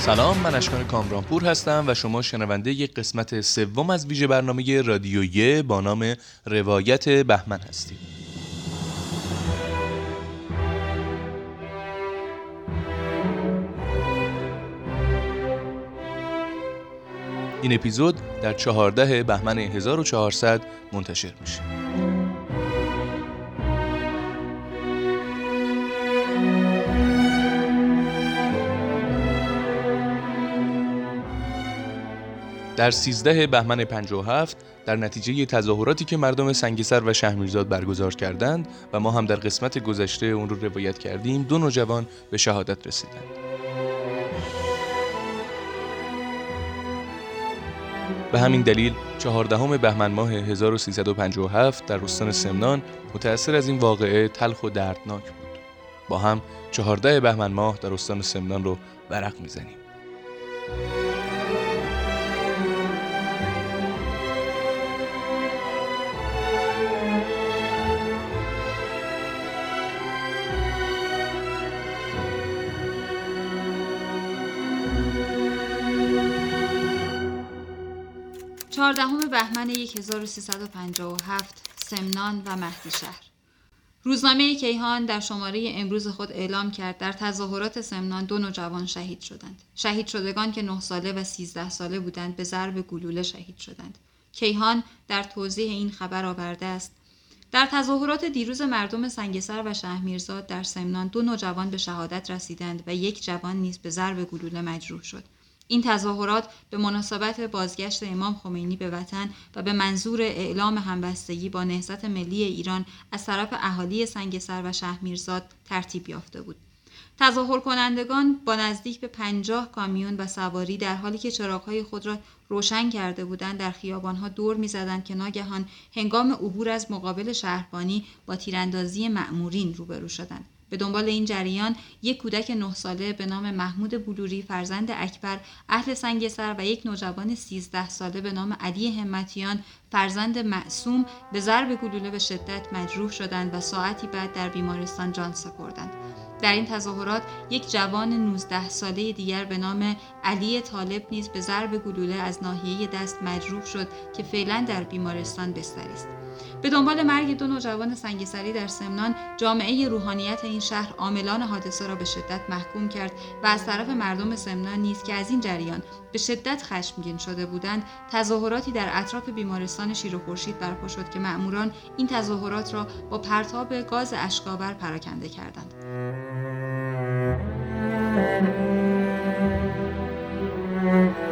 سلام من اشکان کامرانپور هستم و شما شنونده یک قسمت سوم از ویژه برنامه رادیویی با نام روایت بهمن هستید این اپیزود در 14 بهمن 1400 منتشر میشه. در 13 بهمن 57 در نتیجه تظاهراتی که مردم سنگسر و شهرمیرزاد برگزار کردند و ما هم در قسمت گذشته اون رو روایت کردیم دو نوجوان به شهادت رسیدند. به همین دلیل چهاردهم بهمن ماه 1357 در استان سمنان متأثر از این واقعه تلخ و دردناک بود. با هم چهارده بهمن ماه در استان سمنان رو ورق می‌زنیم. چهاردهم بهمن 1357 سمنان و مهدی شهر روزنامه کیهان در شماره امروز خود اعلام کرد در تظاهرات سمنان دو نوجوان شهید شدند. شهید شدگان که 9 ساله و 13 ساله بودند به ضرب گلوله شهید شدند. کیهان در توضیح این خبر آورده است در تظاهرات دیروز مردم سنگسر و شهرمیرزاد در سمنان دو نوجوان به شهادت رسیدند و یک جوان نیز به ضرب گلوله مجروح شد. این تظاهرات به مناسبت بازگشت امام خمینی به وطن و به منظور اعلام همبستگی با نهضت ملی ایران از طرف اهالی سنگسر و شهرمیرزاد ترتیب یافته بود. تظاهر کنندگان با نزدیک به پنجاه کامیون و سواری در حالی که چراغهای خود را روشن کرده بودند در خیابانها دور می‌زدند که ناگهان هنگام عبور از مقابل شهربانی با تیراندازی مأمورین روبرو شدند به دنبال این جریان یک کودک نه ساله به نام محمود بلوری فرزند اکبر اهل سنگسر و یک نوجوان 13 ساله به نام علی همتیان فرزند معصوم به ضرب گلوله به شدت مجروح شدند و ساعتی بعد در بیمارستان جان سپردند. در این تظاهرات یک جوان 19 ساله دیگر به نام علی طالب نیز به ضرب گلوله از ناحیه دست مجروح شد که فعلا در بیمارستان بستری است. به دنبال مرگ دو نوجوان سنگسری در سمنان جامعه روحانیت این شهر عاملان حادثه را به شدت محکوم کرد و از طرف مردم سمنان نیز که از این جریان به شدت خشمگین شده بودند تظاهراتی در اطراف بیمارستان شیر و خورشید برپا شد که مأموران این تظاهرات را با پرتاب گاز اشکاور پراکنده کردند. از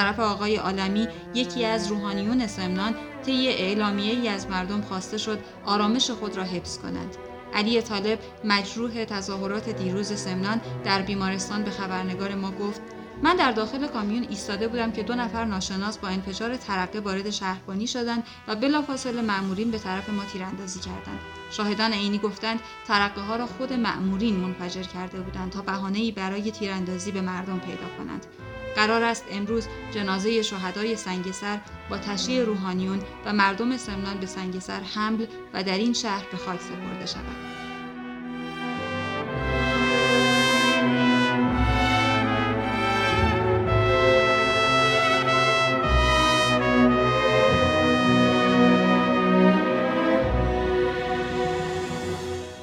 طرف آقای عالمی یکی از روحانیون سمنان طی اعلامیه ای از مردم خواسته شد آرامش خود را حفظ کنند. علی طالب مجروح تظاهرات دیروز سمنان در بیمارستان به خبرنگار ما گفت من در داخل کامیون ایستاده بودم که دو نفر ناشناس با انفجار ترقه وارد شهربانی شدند و بلافاصله مأمورین به طرف ما تیراندازی کردند شاهدان عینی گفتند ترقه ها را خود مأمورین منفجر کرده بودند تا بهانه‌ای برای تیراندازی به مردم پیدا کنند قرار است امروز جنازه شهدای سنگسر با تشییع روحانیون و مردم سمنان به سنگسر حمل و در این شهر به خاک سپرده شود.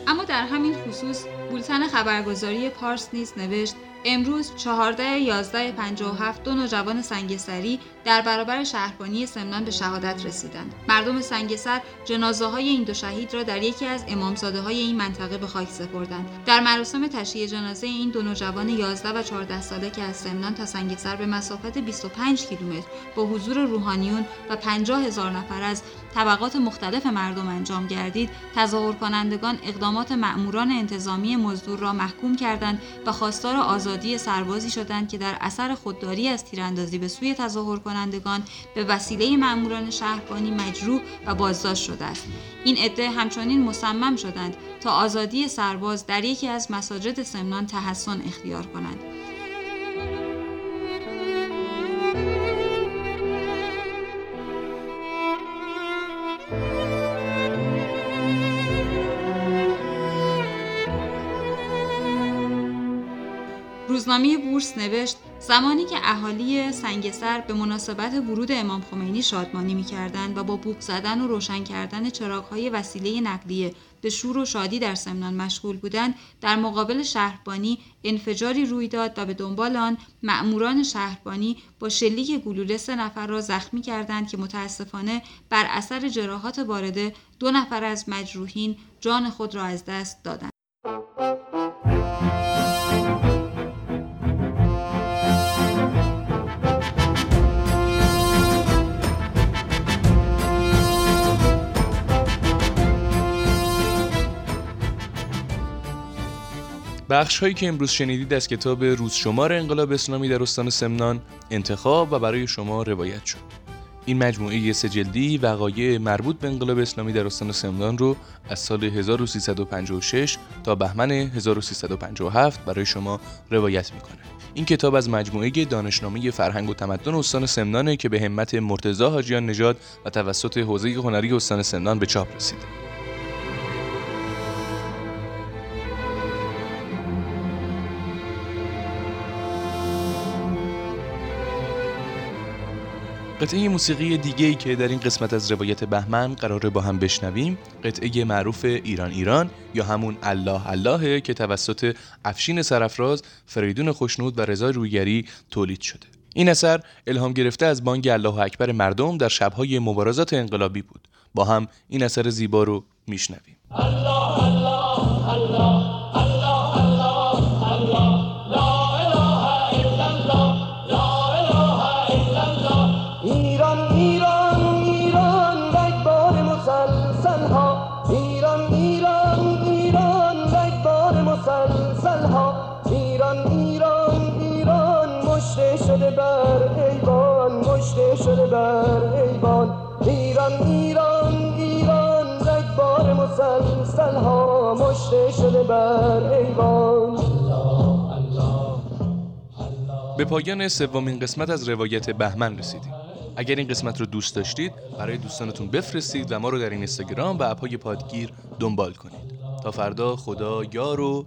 اما در همین خصوص بولتن خبرگزاری پارس نیز نوشت امروز 14 11 57 دو نوجوان سنگسری در برابر شهربانی سمنان به شهادت رسیدند. مردم سنگسر جنازه های این دو شهید را در یکی از امامزاده های این منطقه به خاک سپردند. در مراسم تشییع جنازه این دو نوجوان 11 و 14 ساله که از سمنان تا سنگسر به مسافت 25 کیلومتر با حضور روحانیون و 50 هزار نفر از طبقات مختلف مردم انجام گردید، تظاهر کنندگان اقدامات مأموران انتظامی مزدور را محکوم کردند و خواستار آزادی سربازی شدند که در اثر خودداری از تیراندازی به سوی تظاهر کنندگان به وسیله مأموران شهربانی مجروح و بازداشت شده است. این عده همچنین مصمم شدند تا آزادی سرباز در یکی از مساجد سمنان تحسن اختیار کنند. روزنامه بورس نوشت زمانی که اهالی سنگسر به مناسبت ورود امام خمینی شادمانی می‌کردند و با بوق زدن و روشن کردن چراغهای وسیله نقلیه به شور و شادی در سمنان مشغول بودند در مقابل شهربانی انفجاری روی داد و به دنبال آن مأموران شهربانی با شلیک گلوله سه نفر را زخمی کردند که متاسفانه بر اثر جراحات وارده دو نفر از مجروحین جان خود را از دست دادند. بخش هایی که امروز شنیدید از کتاب روزشمار انقلاب اسلامی در استان سمنان انتخاب و برای شما روایت شد. این مجموعه سجلدی وقایع مربوط به انقلاب اسلامی در استان سمنان رو از سال 1356 تا بهمن 1357 برای شما روایت می‌کنه. این کتاب از مجموعه دانشنامه فرهنگ و تمدن استان سمنانه که به همت مرتضی حاجیان نژاد و توسط حوزه هنری استان سمنان به چاپ رسیده. قطعه موسیقی دیگه ای که در این قسمت از روایت بهمن قراره با هم بشنویم قطعه معروف ایران ایران یا همون الله الله که توسط افشین سرفراز، فریدون خوشنود و رضا رویگری تولید شده. این اثر الهام گرفته از بانگ الله اکبر مردم در شبهای مبارزات انقلابی بود. با هم این اثر زیبا رو میشنویم. الله الله الله به پایان سومین قسمت از روایت بهمن رسیدیم. اگر این قسمت رو دوست داشتید برای دوستانتون بفرستید و ما رو در این اینستاگرام و اپهای پادگیر دنبال کنید. تا فردا خدا یار و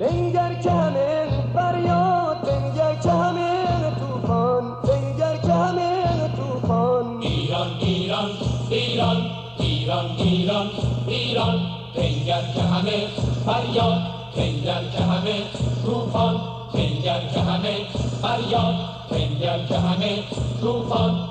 نگهدار فریاد کنگر که همه توفان کنگر که همه فریاد. کنگر که همه توفان